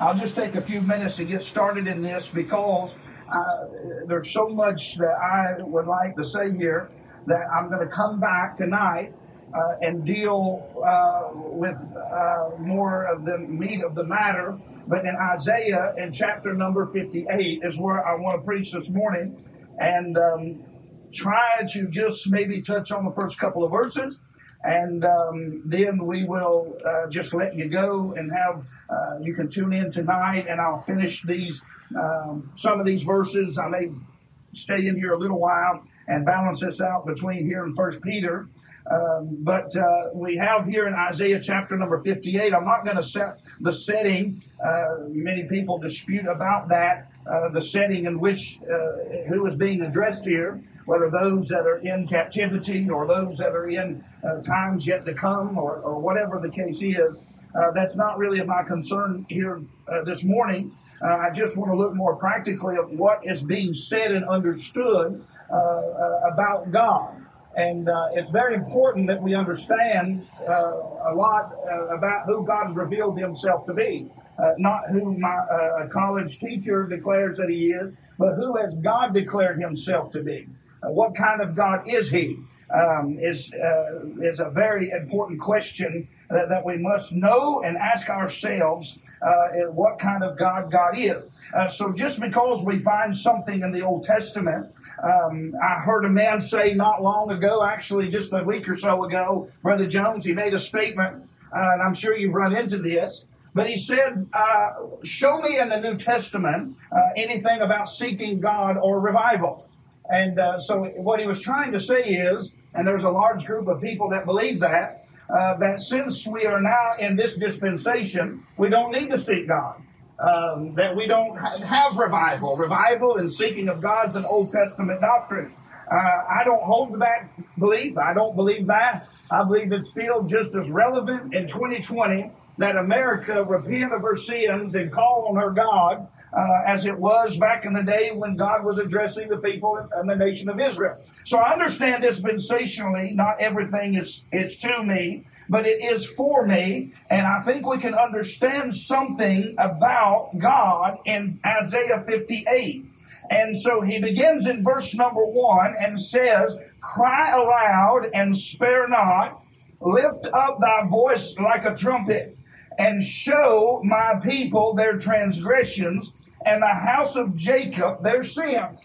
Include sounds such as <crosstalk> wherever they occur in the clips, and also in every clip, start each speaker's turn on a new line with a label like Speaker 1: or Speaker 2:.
Speaker 1: I'll just take a few minutes to get started in this because uh, there's so much that I would like to say here that I'm going to come back tonight uh, and deal uh, with uh, more of the meat of the matter. But in Isaiah, in chapter number 58, is where I want to preach this morning and um, try to just maybe touch on the first couple of verses. And um, then we will uh, just let you go and have uh, you can tune in tonight, and I'll finish these um, some of these verses. I may stay in here a little while and balance this out between here and First Peter. Um, but uh, we have here in Isaiah chapter number 58, I'm not going to set the setting. Uh, many people dispute about that, uh, the setting in which uh, who is being addressed here, whether those that are in captivity or those that are in uh, times yet to come or, or whatever the case is. Uh, that's not really my concern here this morning. I just want to look more practically at what is being said and understood about God. And uh, it's very important that we understand uh, a lot uh, about who God has revealed himself to be. Uh, not who my uh, college teacher declares that he is, but who has God declared himself to be. Uh, what kind of God is he? Um, is, is a very important question that, that, we must know and ask ourselves what kind of God God is. so just because we find something in the Old Testament um, I heard a man say not long ago, actually just a week or so ago, Brother Jones, he made a statement, uh, and I'm sure you've run into this, but he said, uh, Show me in the New Testament uh, anything about seeking God or revival. And uh, so what he was trying to say is, and there's a large group of people that believe that, uh, that since we are now in this dispensation, we don't need to seek God um, that we don't have revival. Revival and seeking of God's an Old Testament doctrine. Uh, I don't hold to that belief. I don't believe that. I believe it's still just as relevant in 2020 that America repent of her sins and call on her God uh, as it was back in the day when God was addressing the people and the nation of Israel. So I understand dispensationally, not everything is, is to me, but it is for me. And I think we can understand something about God in Isaiah 58. And so he begins in verse number one and says, Cry aloud and spare not, lift up thy voice like a trumpet, and show my people their transgressions and the house of Jacob their sins.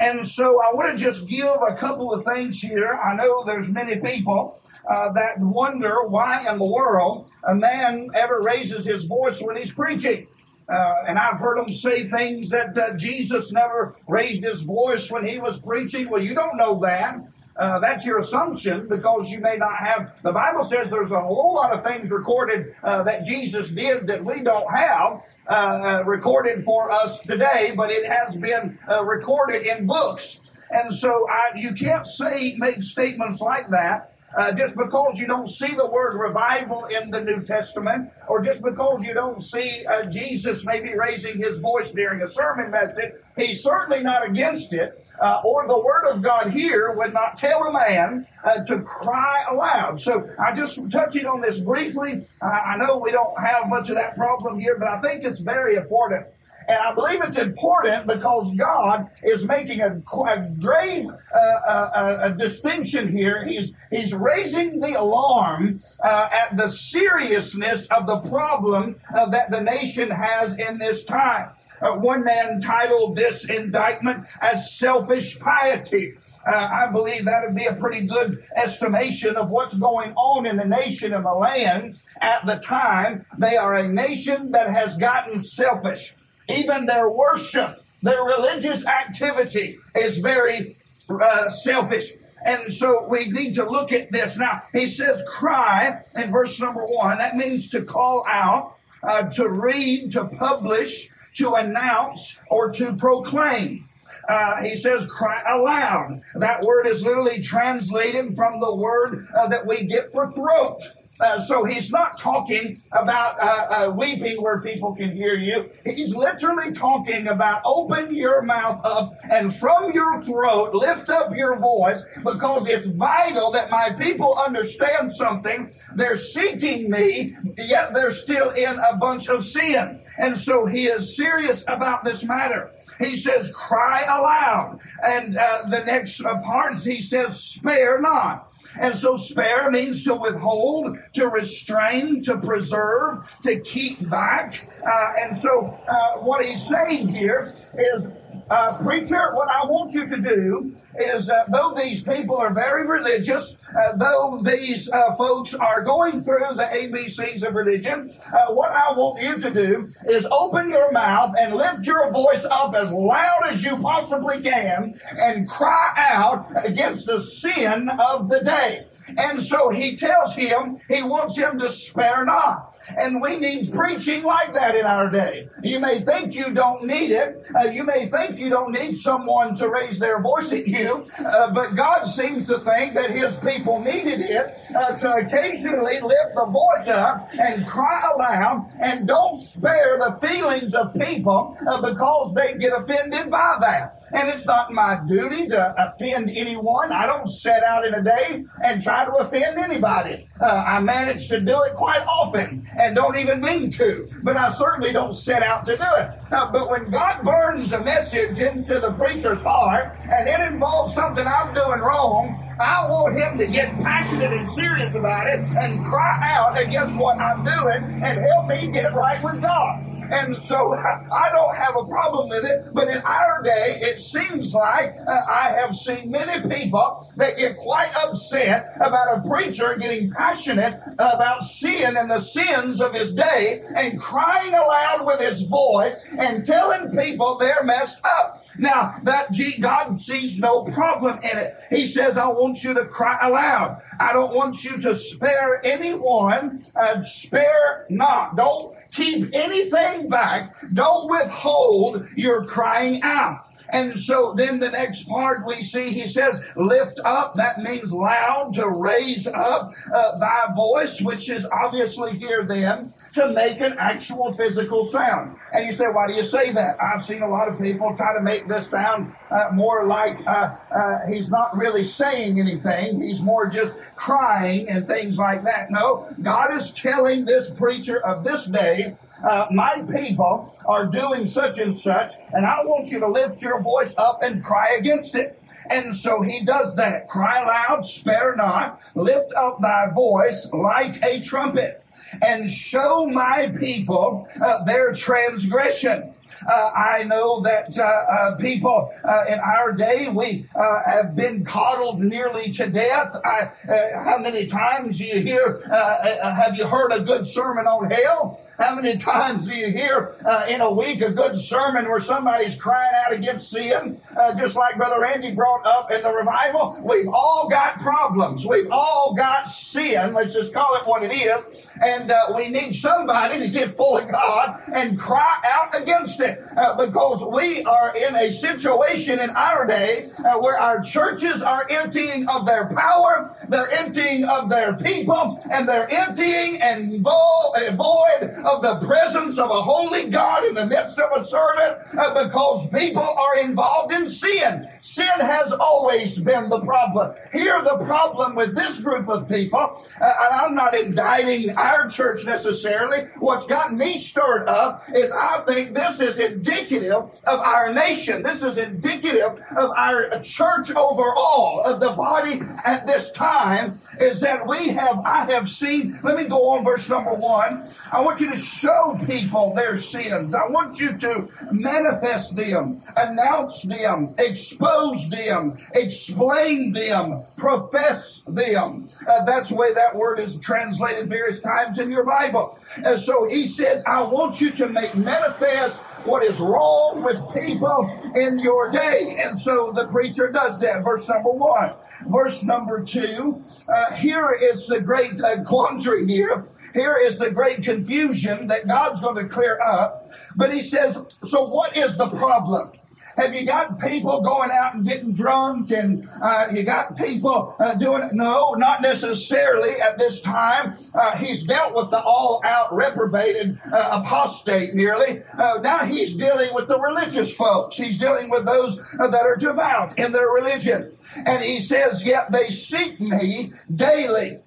Speaker 1: And so I want to just give a couple of things here. I know there's many people uh, that wonder why in the world a man ever raises his voice when he's preaching. Uh, and I've heard them say things that uh, Jesus never raised his voice when he was preaching. Well, you don't know that. Uh, that's your assumption because you may not have. The Bible says there's a whole lot of things recorded uh, that Jesus did that we don't have. Uh, recorded for us today, but it has been uh, recorded in books. And so I, you can't say, make statements like that uh, just because you don't see the word revival in the New Testament, or just because you don't see uh, Jesus maybe raising his voice during a sermon message, he's certainly not against it. Uh, or the Word of God here would not tell a man uh, to cry aloud. So I just touching on this briefly. I know we don't have much of that problem here, but I think it's very important. And I believe it's important because God is making a, a grave uh, uh, a distinction here. He's, he's raising the alarm uh, at the seriousness of the problem uh, that the nation has in this time. Uh, one man titled this indictment as selfish piety. Uh, I believe that would be a pretty good estimation of what's going on in the nation and the land at the time. They are a nation that has gotten selfish. Even their worship, their religious activity is very uh, selfish. And so we need to look at this. Now, he says cry in verse number one. That means to call out, uh, to read, to publish, to announce, or to proclaim. Uh, he says cry aloud. That word is literally translated from the word uh, that we get for throat. Uh, so he's not talking about uh, uh, weeping where people can hear you. He's literally talking about open your mouth up and from your throat lift up your voice because it's vital that my people understand something. They're seeking me, yet they're still in a bunch of sin. And so he is serious about this matter. He says, cry aloud. And uh, the next uh, part, he says, spare not. And so spare means to withhold, to restrain, to preserve, to keep back. Uh, and so uh, what he's saying here is uh, preacher, what I want you to do is, uh, though these people are very religious, uh, though these uh, folks are going through the ABCs of religion, uh, what I want you to do is open your mouth and lift your voice up as loud as you possibly can and cry out against the sin of the day. And so he tells him, he wants him to spare not. And we need preaching like that in our day. You may think you don't need it. Uh, you may think you don't need someone to raise their voice at you. Uh, but God seems to think that His people needed it uh, to occasionally lift the voice up and cry aloud and don't spare the feelings of people uh, because they get offended by that. And it's not my duty to offend anyone. I don't set out in a day and try to offend anybody. Uh, I manage to do it quite often and don't even mean to, but I certainly don't set out to do it. Uh, but when God burns a message into the preacher's heart and it involves something I'm doing wrong, I want him to get passionate and serious about it and cry out against what I'm doing and help me get right with God. And so I don't have a problem with it. But in our day, it seems like uh, I have seen many people that get quite upset about a preacher getting passionate about sin and the sins of his day and crying aloud with his voice and telling people they're messed up. Now, that G, God sees no problem in it. He says, I want you to cry aloud. I don't want you to spare anyone. Uh, spare not. Don't keep anything back. Don't withhold your crying out. And so then the next part we see, he says, lift up. That means loud, to raise up uh, thy voice, which is obviously here then to make an actual physical sound. And you say, why do you say that? I've seen a lot of people try to make this sound uh, more like uh, uh, he's not really saying anything. He's more just crying and things like that. No, God is telling this preacher of this day, uh, my people are doing such and such, and I want you to lift your voice up and cry against it. And so he does that. Cry loud, spare not, lift up thy voice like a trumpet and show my people uh, their transgression. Uh, I know that uh, uh, people uh, in our day we uh, have been coddled nearly to death. I, uh, how many times do you hear? have you heard a good sermon on hell? How many times do you hear uh, in a week a good sermon where somebody's crying out against sin? Uh, just like Brother Randy brought up in the revival. We've all got problems. We've all got sin. Let's just call it what it is and uh, we need somebody to get full of God and cry out against it uh, because we are in a situation in our day uh, where our churches are emptying of their power, they're emptying of their people, and they're emptying and void of the presence of a holy God in the midst of a service uh, because people are involved in sin. Sin has always been the problem. Here, the problem with this group of people, uh, and I'm not indicting our church necessarily. What's gotten me stirred up is I think this is indicative of our nation. This is indicative of our church overall, of the body at this time, is that we have, I have seen, let me go on verse number one. I want you to show people their sins. I want you to manifest them, announce them, expose them, explain them, profess them. Uh, that's the way that word is translated various times in your Bible. And so he says, I want you to make manifest what is wrong with people in your day. And so the preacher does that. Verse number one. Verse number two, uh, here is the great uh, quandary here here is the great confusion that God's going to clear up. But he says, so what is the problem? Have you got people going out and getting drunk and uh, you got people uh, doing it? No, not necessarily at this time. Uh, he's dealt with the all out reprobated uh, apostate nearly. Uh, now he's dealing with the religious folks. He's dealing with those uh, that are devout in their religion. And he says, yet they seek me daily.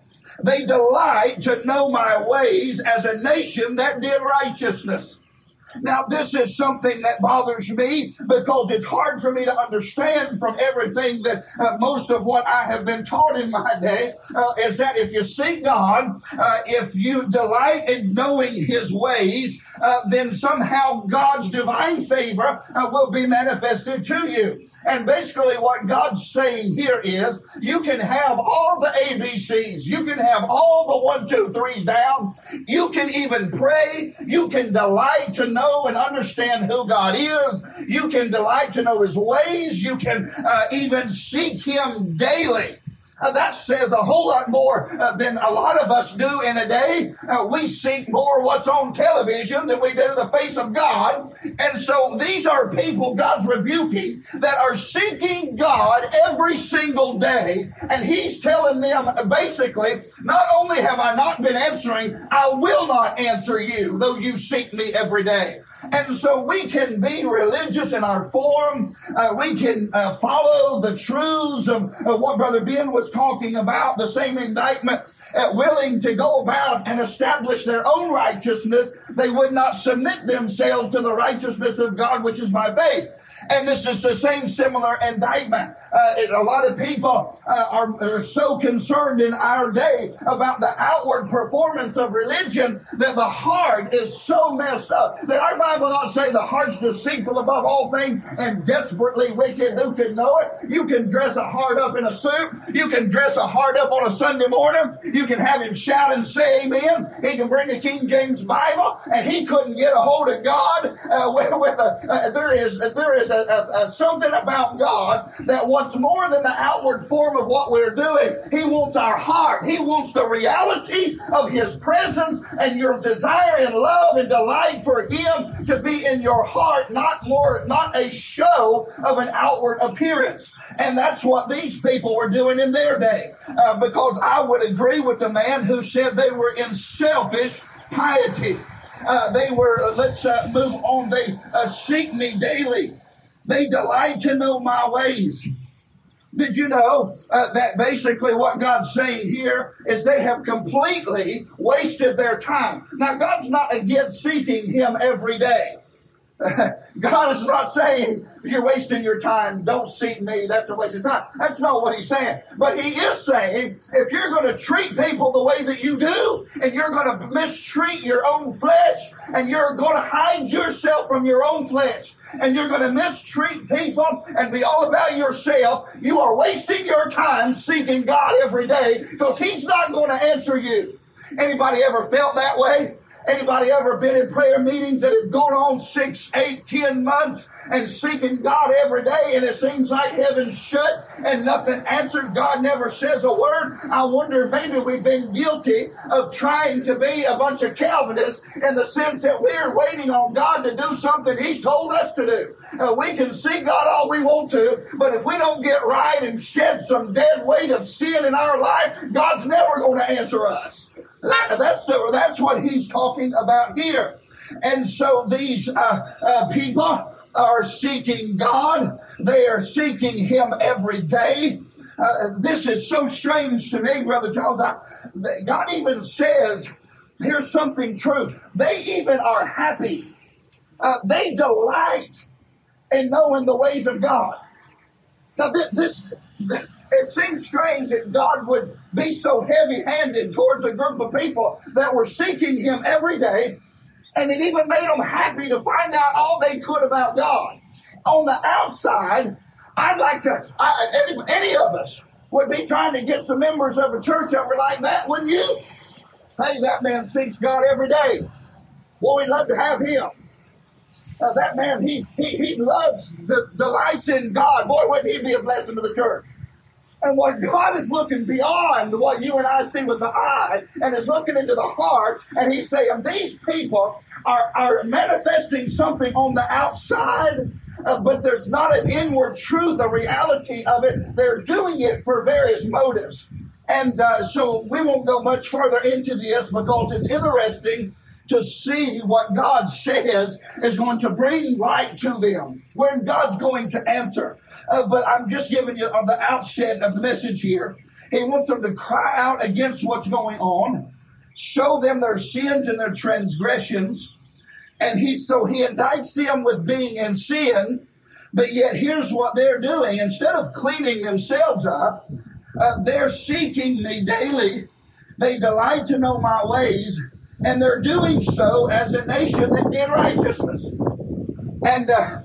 Speaker 1: They delight to know my ways as a nation that did righteousness. Now, this is something that bothers me because it's hard for me to understand from everything that uh, most of what I have been taught in my day uh, is that if you seek God, uh, if you delight in knowing His ways, uh, then somehow God's divine favor uh, will be manifested to you. And basically what God's saying here is you can have all the ABCs. You can have all the one, two, threes down. You can even pray. You can delight to know and understand who God is. You can delight to know his ways. You can uh, even seek him daily. Uh, that says a whole lot more uh, than a lot of us do in a day. Uh, we seek more what's on television than we do the face of God. And so these are people God's rebuking that are seeking God every single day. And He's telling them basically, not only have I not been answering, I will not answer you, though you seek me every day. And so we can be religious in our form. Uh, we can uh, follow the truths of, of, what Brother Ben was talking about, the same indictment. Uh, willing to go about and establish their own righteousness, they would not submit themselves to the righteousness of God, which is by faith. And this is the same similar indictment. Uh, a lot of people uh, are, are, so concerned in our day about the outward performance of religion that the heart is so messed up. Did our Bible not say the heart's deceitful above all things and desperately wicked? Who can know it? You can dress a heart up in a suit. You can dress a heart up on a Sunday morning. You can have him shout and say amen. He can bring a King James Bible and he couldn't get a hold of God uh, with, <laughs> with a, uh, there is, there is a, a, a, something about God that wants more than the outward form of what we're doing. He wants our heart. He wants the reality of His presence and your desire and love and delight for Him to be in your heart, not more, not a show of an outward appearance. And that's what these people were doing in their day. Uh, because I would agree with the man who said they were in selfish piety. Uh, they were, let's uh, move on, they uh, seek me daily. They delight to know my ways. Did you know uh, that basically what God's saying here is they have completely wasted their time? Now, God's not against seeking Him every day. <laughs> God is not saying you're wasting your time. Don't seek me. That's a waste of time. That's not what he's saying. But he is saying if you're going to treat people the way that you do, and you're going to mistreat your own flesh, and you're going to hide yourself from your own flesh, and you're going to mistreat people and be all about yourself, you are wasting your time seeking God every day because he's not going to answer you. Anybody ever felt that way? Anybody ever been in prayer meetings that have gone on six, eight, ten months and seeking God every day and it seems like heaven's shut and nothing answered? God never says a word. I wonder maybe we've been guilty of trying to be a bunch of Calvinists in the sense that we're waiting on God to do something He's told us to do. Uh, we can see God all we want to, but if we don't get right and shed some dead weight of sin in our life, God's never going to answer us. That's the, that's what he's talking about here. And so these uh, uh, people are seeking God. They are seeking Him every day. Uh, this is so strange to me, Brother Jones. God even says, here's something true. They even are happy. Uh, they delight in knowing the ways of God. Now, this, this it seems strange that God would be so heavy handed towards a group of people that were seeking Him every day, and it even made them happy to find out all they could about God. On the outside, I'd like to, I, any, any of us would be trying to get some members of a church over like that, wouldn't you? Hey, that man seeks God every day. Boy, we'd love to have him. Uh, that man, he, he, he loves the delights in God. Boy, wouldn't he be a blessing to the church? And what God is looking beyond what you and I see with the eye and is looking into the heart, and He's saying, These people are, are manifesting something on the outside, uh, but there's not an inward truth, a reality of it. They're doing it for various motives. And uh, so we won't go much further into this because it's interesting to see what God says is going to bring light to them, when God's going to answer. Uh, but I'm just giving you on the outset of the message here. He wants them to cry out against what's going on, show them their sins and their transgressions, And he so he indicts them with being in sin, but yet here's what they're doing. Instead of cleaning themselves up, uh, they're seeking me daily. They delight to know my ways, and they're doing so as a nation that did righteousness. And uh,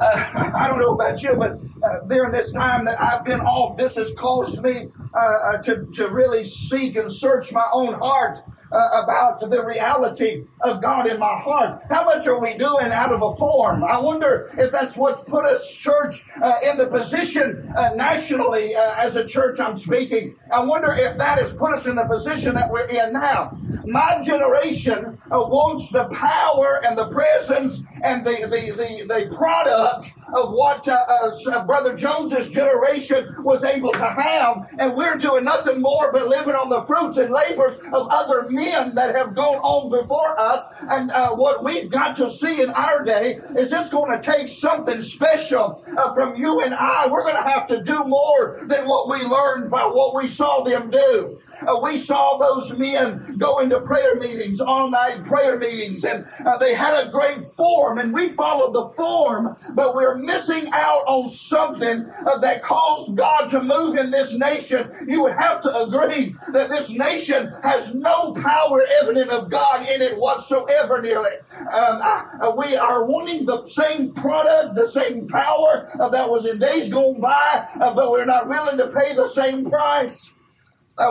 Speaker 1: uh, <laughs> I don't know about you, but uh, during this time that I've been off, this has caused me uh, uh, to, to really seek and search my own heart uh, about the reality of God in my heart. How much are we doing out of a form? I wonder if that's what's put us, church, uh, in the position uh, nationally uh, as a church I'm speaking. I wonder if that has put us in the position that we're in now. My generation uh, wants the power and the presence and the, the, the, the product of what uh, uh, Brother Jones's generation was able to have, and we're doing nothing more but living on the fruits and labors of other men that have gone on before us. And uh, what we've got to see in our day is it's going to take something special uh, from you and I. We're going to have to do more than what we learned by what we saw them do. Uh, we saw those men go into prayer meetings, all night prayer meetings, and uh, they had a great form, and we followed the form, but we're missing out on something uh, that caused God to move in this nation. You would have to agree that this nation has no power evident of God in it whatsoever, nearly. Um, uh, we are wanting the same product, the same power uh, that was in days gone by, uh, but we're not willing to pay the same price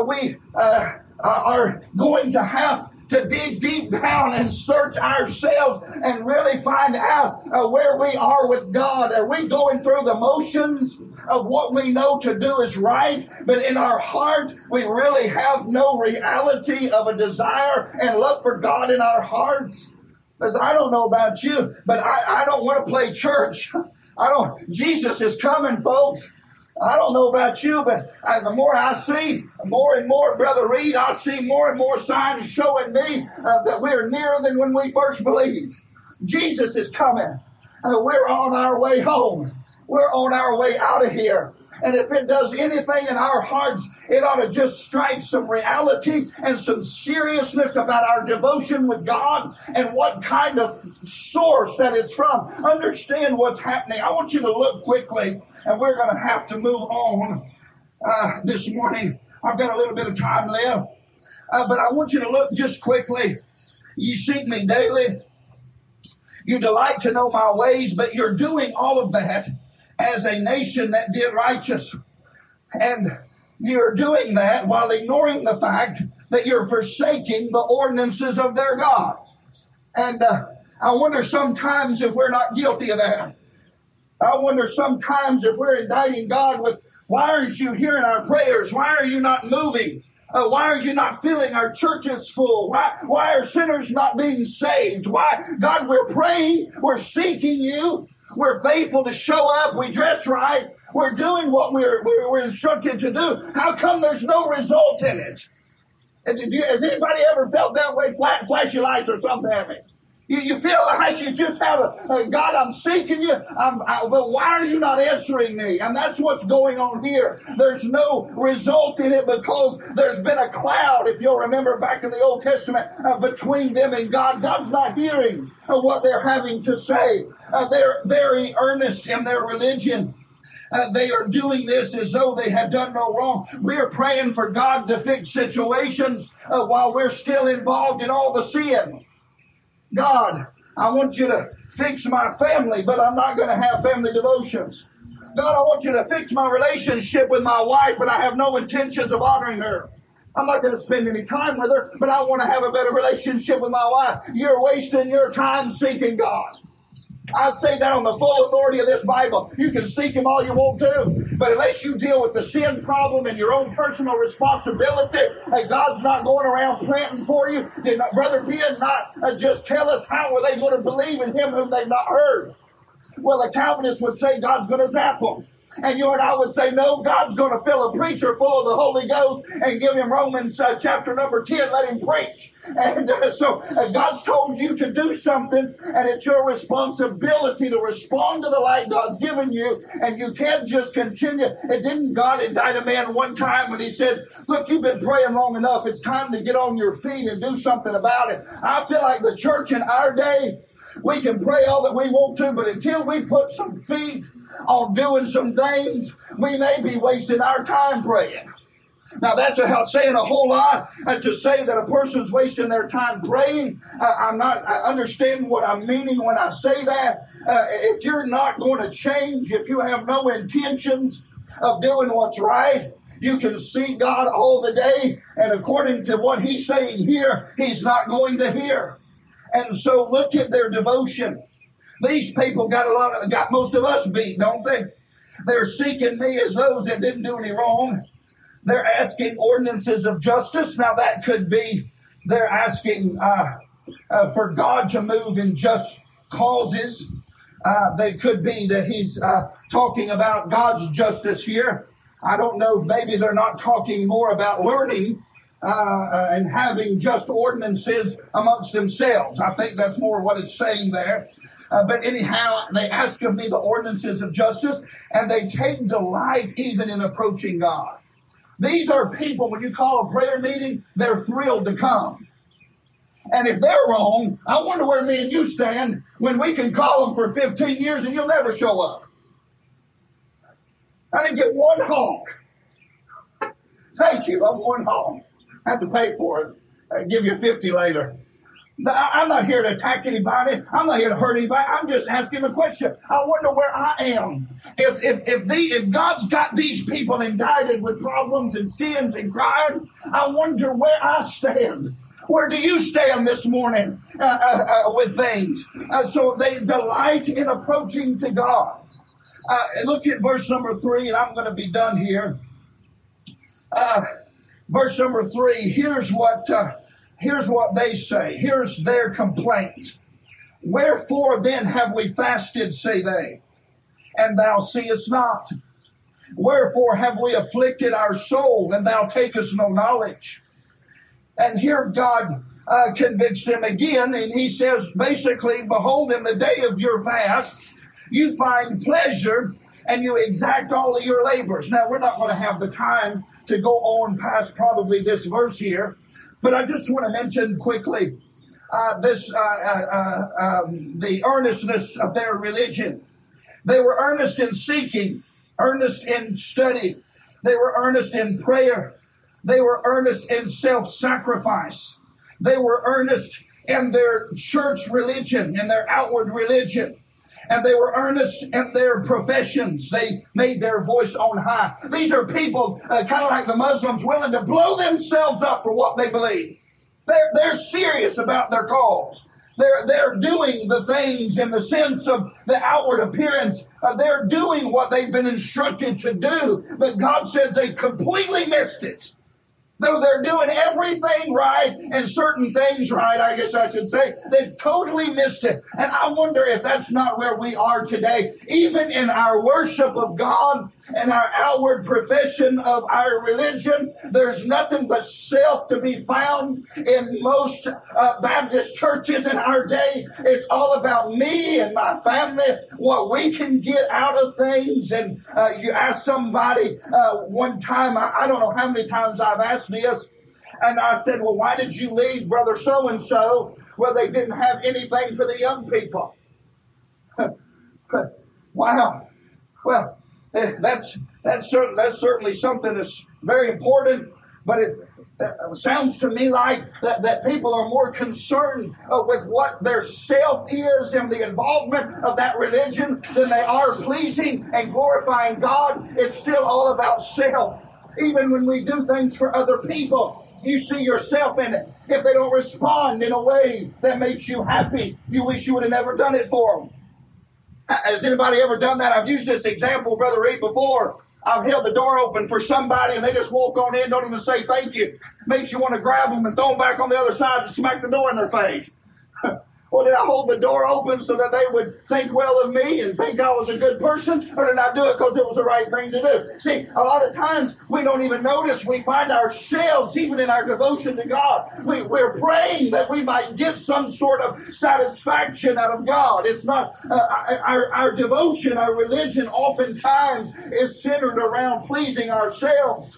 Speaker 1: we uh, uh, are going to have to dig deep down and search ourselves and really find out uh, where we are with God. Are we going through the motions of what we know to do is right, but in our heart we really have no reality of a desire and love for God in our hearts? Because I don't know about you, but I, I don't want to play church. <laughs> I don't. Jesus is coming, folks. I don't know about you, but I, the more I see, more and more, Brother Reed, I see more and more signs showing me uh, that we're nearer than when we first believed. Jesus is coming. Uh, we're on our way home. We're on our way out of here. And if it does anything in our hearts, it ought to just strike some reality and some seriousness about our devotion with God and what kind of source that it's from. Understand what's happening. I want you to look quickly and we're going to have to move on uh, this morning. I've got a little bit of time left, uh, but I want you to look just quickly. You seek me daily. You delight to know my ways, but you're doing all of that as a nation that did righteous. And you're doing that while ignoring the fact that you're forsaking the ordinances of their God. And uh, I wonder sometimes if we're not guilty of that. I wonder sometimes if we're indicting God with, why aren't you hearing our prayers? Why are you not moving? Uh, why are you not filling our churches full? Why, why are sinners not being saved? Why, God, we're praying, we're seeking you, we're faithful to show up, we dress right, we're doing what we're, we're, we're instructed to do. How come there's no result in it? Has anybody ever felt that way? Flat, flashy lights or something, you, you feel like you just have a, a God, I'm seeking you, I'm, I, but why are you not answering me? And that's what's going on here. There's no result in it because there's been a cloud, if you'll remember back in the Old Testament, uh, between them and God. God's not hearing uh, what they're having to say. Uh, they're very earnest in their religion. Uh, they are doing this as though they have done no wrong. We're praying for God to fix situations uh, while we're still involved in all the sin. God, I want you to fix my family, but I'm not going to have family devotions. God, I want you to fix my relationship with my wife, but I have no intentions of honoring her. I'm not going to spend any time with her, but I want to have a better relationship with my wife. You're wasting your time seeking God. I'd say that on the full authority of this Bible. You can seek Him all you want to, but unless you deal with the sin problem and your own personal responsibility, hey, God's not going around planting for you. Did not, Brother Ben not uh, just tell us how are they going to believe in Him whom they've not heard? Well, the Calvinists would say God's going to zap them. And you and I would say, no, God's going to fill a preacher full of the Holy Ghost and give him Romans uh, chapter number 10, let him preach. And uh, so uh, God's told you to do something, and it's your responsibility to respond to the light God's given you, and you can't just continue. It didn't God indict a man one time when he said, Look, you've been praying long enough. It's time to get on your feet and do something about it. I feel like the church in our day, we can pray all that we want to, but until we put some feet on doing some things, we may be wasting our time praying. Now that's a, saying a whole lot uh, to say that a person's wasting their time praying. Uh, I'm not. I understand what I'm meaning when I say that. Uh, if you're not going to change, if you have no intentions of doing what's right, you can see God all the day, and according to what He's saying here, He's not going to hear. And so look at their devotion. These people got a lot of, got most of us beat, don't they? They're seeking me as those that didn't do any wrong. They're asking ordinances of justice. Now that could be they're asking uh, uh, for God to move in just causes. Uh, they could be that he's uh, talking about God's justice here. I don't know. Maybe they're not talking more about learning uh, uh, and having just ordinances amongst themselves. I think that's more what it's saying there. Uh, but anyhow, they ask of me the ordinances of justice, and they take delight even in approaching God. These are people, when you call a prayer meeting, they're thrilled to come. And if they're wrong, I wonder where me and you stand when we can call them for 15 years and you'll never show up. I didn't get one honk. Thank you, I'm one honk. I have to pay for it. I'll give you 50 later. I'm not here to attack anybody. I'm not here to hurt anybody. I'm just asking a question. I wonder where I am. If if if the if God's got these people indicted with problems and sins and crime, I wonder where I stand. Where do you stand this morning uh, uh, uh, with things? Uh, so they delight in approaching to God. Uh, look at verse number three, and I'm going to be done here. Uh, verse number three. Here's what Here's what they say. Here's their complaint. Wherefore then have we fasted, say they, and thou seest not? Wherefore have we afflicted our soul, and thou takest no knowledge? And here God uh, convicts them again, and he says basically, Behold, in the day of your fast, you find pleasure and you exact all of your labors. Now, we're not going to have the time to go on past probably this verse here, but I just want to mention quickly uh, this uh, uh, uh, um, the earnestness of their religion. They were earnest in seeking, earnest in study. They were earnest in prayer. They were earnest in self-sacrifice. They were earnest in their church religion, in their outward religion and they were earnest in their professions. They made their voice on high. These are people, uh, kind of like the Muslims, willing to blow themselves up for what they believe. They're, they're serious about their cause. They're, they're doing the things in the sense of the outward appearance. Uh, they're doing what they've been instructed to do. But God says they completely missed it. Though they're doing everything right and certain things right, I guess I should say, they've totally missed it. And I wonder if that's not where we are today. Even in our worship of God, and our outward profession of our religion. There's nothing but self to be found in most uh, Baptist churches in our day. It's all about me and my family, what we can get out of things. And uh, you ask somebody uh, one time, I, I don't know how many times I've asked this, and I said, Well, why did you leave brother so and so? Well, they didn't have anything for the young people. <laughs> wow. Well, that's that's certain, that's certainly something that's very important. But it, it sounds to me like that, that people are more concerned uh, with what their self is and the involvement of that religion than they are pleasing and glorifying God. It's still all about self. Even when we do things for other people, you see yourself in it. If they don't respond in a way that makes you happy, you wish you would have never done it for them. Has anybody ever done that? I've used this example, Brother Reed, before. I've held the door open for somebody and they just walk on in, don't even say thank you. Makes you want to grab them and throw them back on the other side and smack the door in their face. <laughs> well, did I hold the door open so that they would think well of me and think I was a good person? Or did I do it because it was the right thing to do? See, a lot of times we don't even notice. We find ourselves, even in our devotion to God, we, we're praying that we might get some sort of satisfaction out of God. It's not uh, our, our devotion, our religion oftentimes is centered around pleasing ourselves.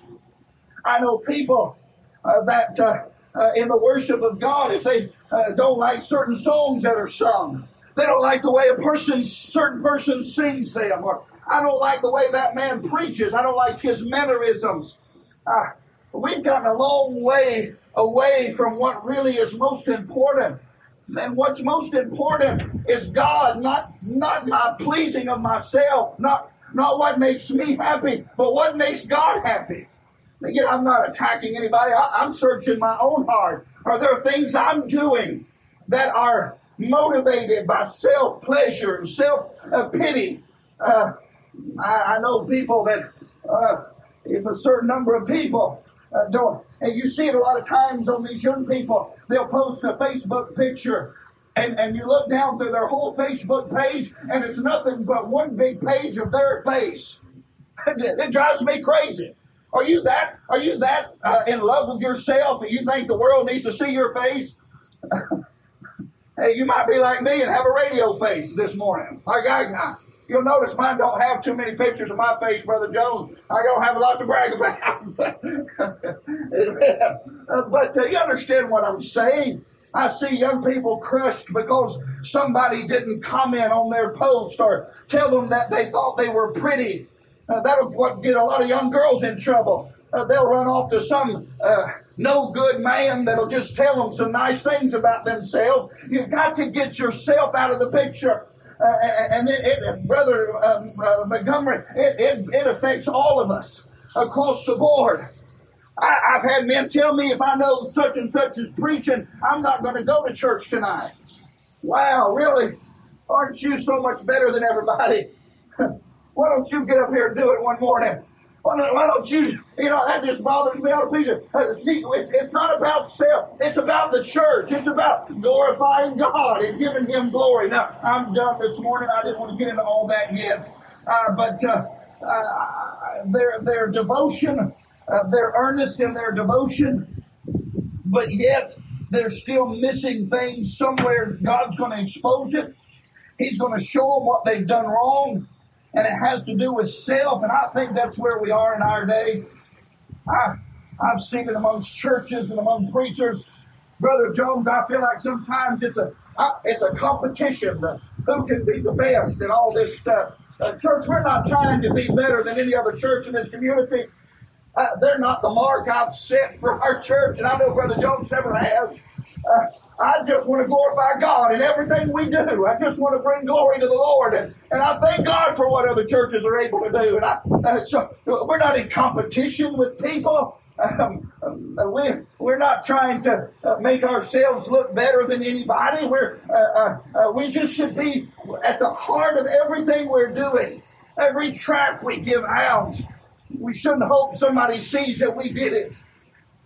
Speaker 1: I know people uh, that uh, uh, in the worship of God, if they uh, don't like certain songs that are sung, they don't like the way a person, certain person sings them, or I don't like the way that man preaches. I don't like his mannerisms. Uh, we've gotten a long way away from what really is most important. And what's most important is God, not not my pleasing of myself, not not what makes me happy, but what makes God happy. Again, I'm not attacking anybody. I, am searching my own heart. Are there things I'm doing that are motivated by self pleasure and self pity? Uh, I, I, know people that, uh, if a certain number of people uh, don't, and you see it a lot of times on these young people, they'll post a Facebook picture and, and you look down through their whole Facebook page, and it's nothing but one big page of their face. <laughs> it drives me crazy. Are you that? Are you that uh, in love with yourself that you think the world needs to see your face? <laughs> hey, you might be like me and have a radio face this morning. Like I, you'll notice mine don't have too many pictures of my face, Brother Jones. I don't have a lot to brag about. <laughs> but uh, you understand what I'm saying? I see young people crushed because somebody didn't comment on their post or tell them that they thought they were pretty uh, that'll what get a lot of young girls in trouble. Uh, they'll run off to some uh, no good man that'll just tell them some nice things about themselves. You've got to get yourself out of the picture. Uh, and it, it, Brother um, uh, Montgomery, it, it, it affects all of us across the board. I, have had men tell me if I know such and such is preaching, I'm not going to go to church tonight. Wow, really? Aren't you so much better than everybody? <laughs> Why don't you get up here and do it one morning? Why don't, you, you know, that just bothers me out of pieces. See, it's, it's not about self. It's about the church. It's about glorifying God and giving Him glory. Now, I'm done this morning. I didn't want to get into all that yet. Uh, but uh, uh, their, their devotion, uh, they're earnest in their devotion, but yet they're still missing things somewhere. God's going to expose it. He's going to show them what they've done wrong and it has to do with self. And I think that's where we are in our day. I, I've seen it amongst churches and among preachers. Brother Jones, I feel like sometimes it's a it's a competition. Who can be the best and all this stuff. Uh, church, we're not trying to be better than any other church in this community. Uh, they're not the mark I've set for our church, and I know Brother Jones never has. I just want to glorify God in everything we do. I just want to bring glory to the Lord. And, and I thank God for what other churches are able to do. And I, uh, so we're not in competition with people. Um, uh, we, we're not trying to uh, make ourselves look better than anybody. We're, uh, uh, we just should be at the heart of everything we're doing. Every track we give out, we shouldn't hope somebody sees that we did it.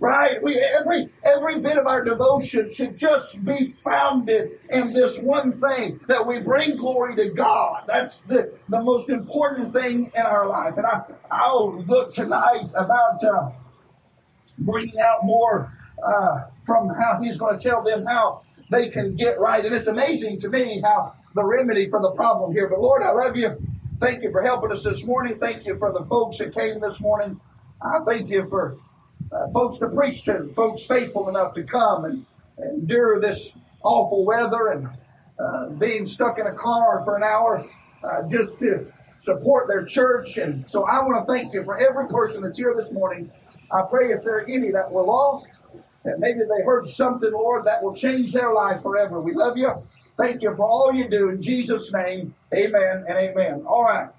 Speaker 1: Right? We, every, every bit of our devotion should just be founded in this one thing that we bring glory to God. That's the, the most important thing in our life. And I, I'll look tonight about uh, bringing out more uh, from how he's going to tell them how they can get right. And it's amazing to me how the remedy for the problem here. But Lord, I love you. Thank you for helping us this morning. Thank you for the folks that came this morning. I thank you for uh, folks to preach to, folks faithful enough to come and, endure this awful weather and uh, being stuck in a car for an hour uh, just to support their church. And so I want to thank you for every person that's here this morning. I pray if there are any that were lost, that maybe they heard something, Lord, that will change their life forever. We love you. Thank you for all you do. In Jesus' name, amen and amen. All right.